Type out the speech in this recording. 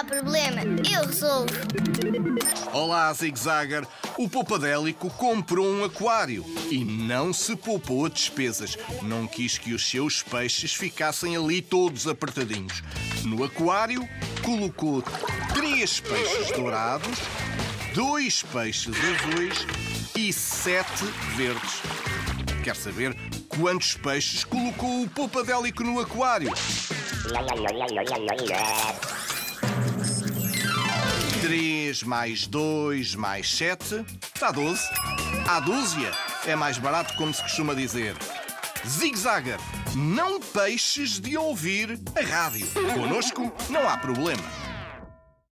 há problema, eu resolvo. Olá, Zig Zagger. O Poupadélico comprou um aquário e não se poupou a despesas. Não quis que os seus peixes ficassem ali todos apertadinhos. No aquário, colocou três peixes dourados, dois peixes azuis e sete verdes. Quer saber quantos peixes colocou o Poupadélico no aquário? 3 mais 2 mais 7 dá 12. A dúzia é mais barato, como se costuma dizer. Zig Zagger, não deixes de ouvir a rádio. Conosco não há problema.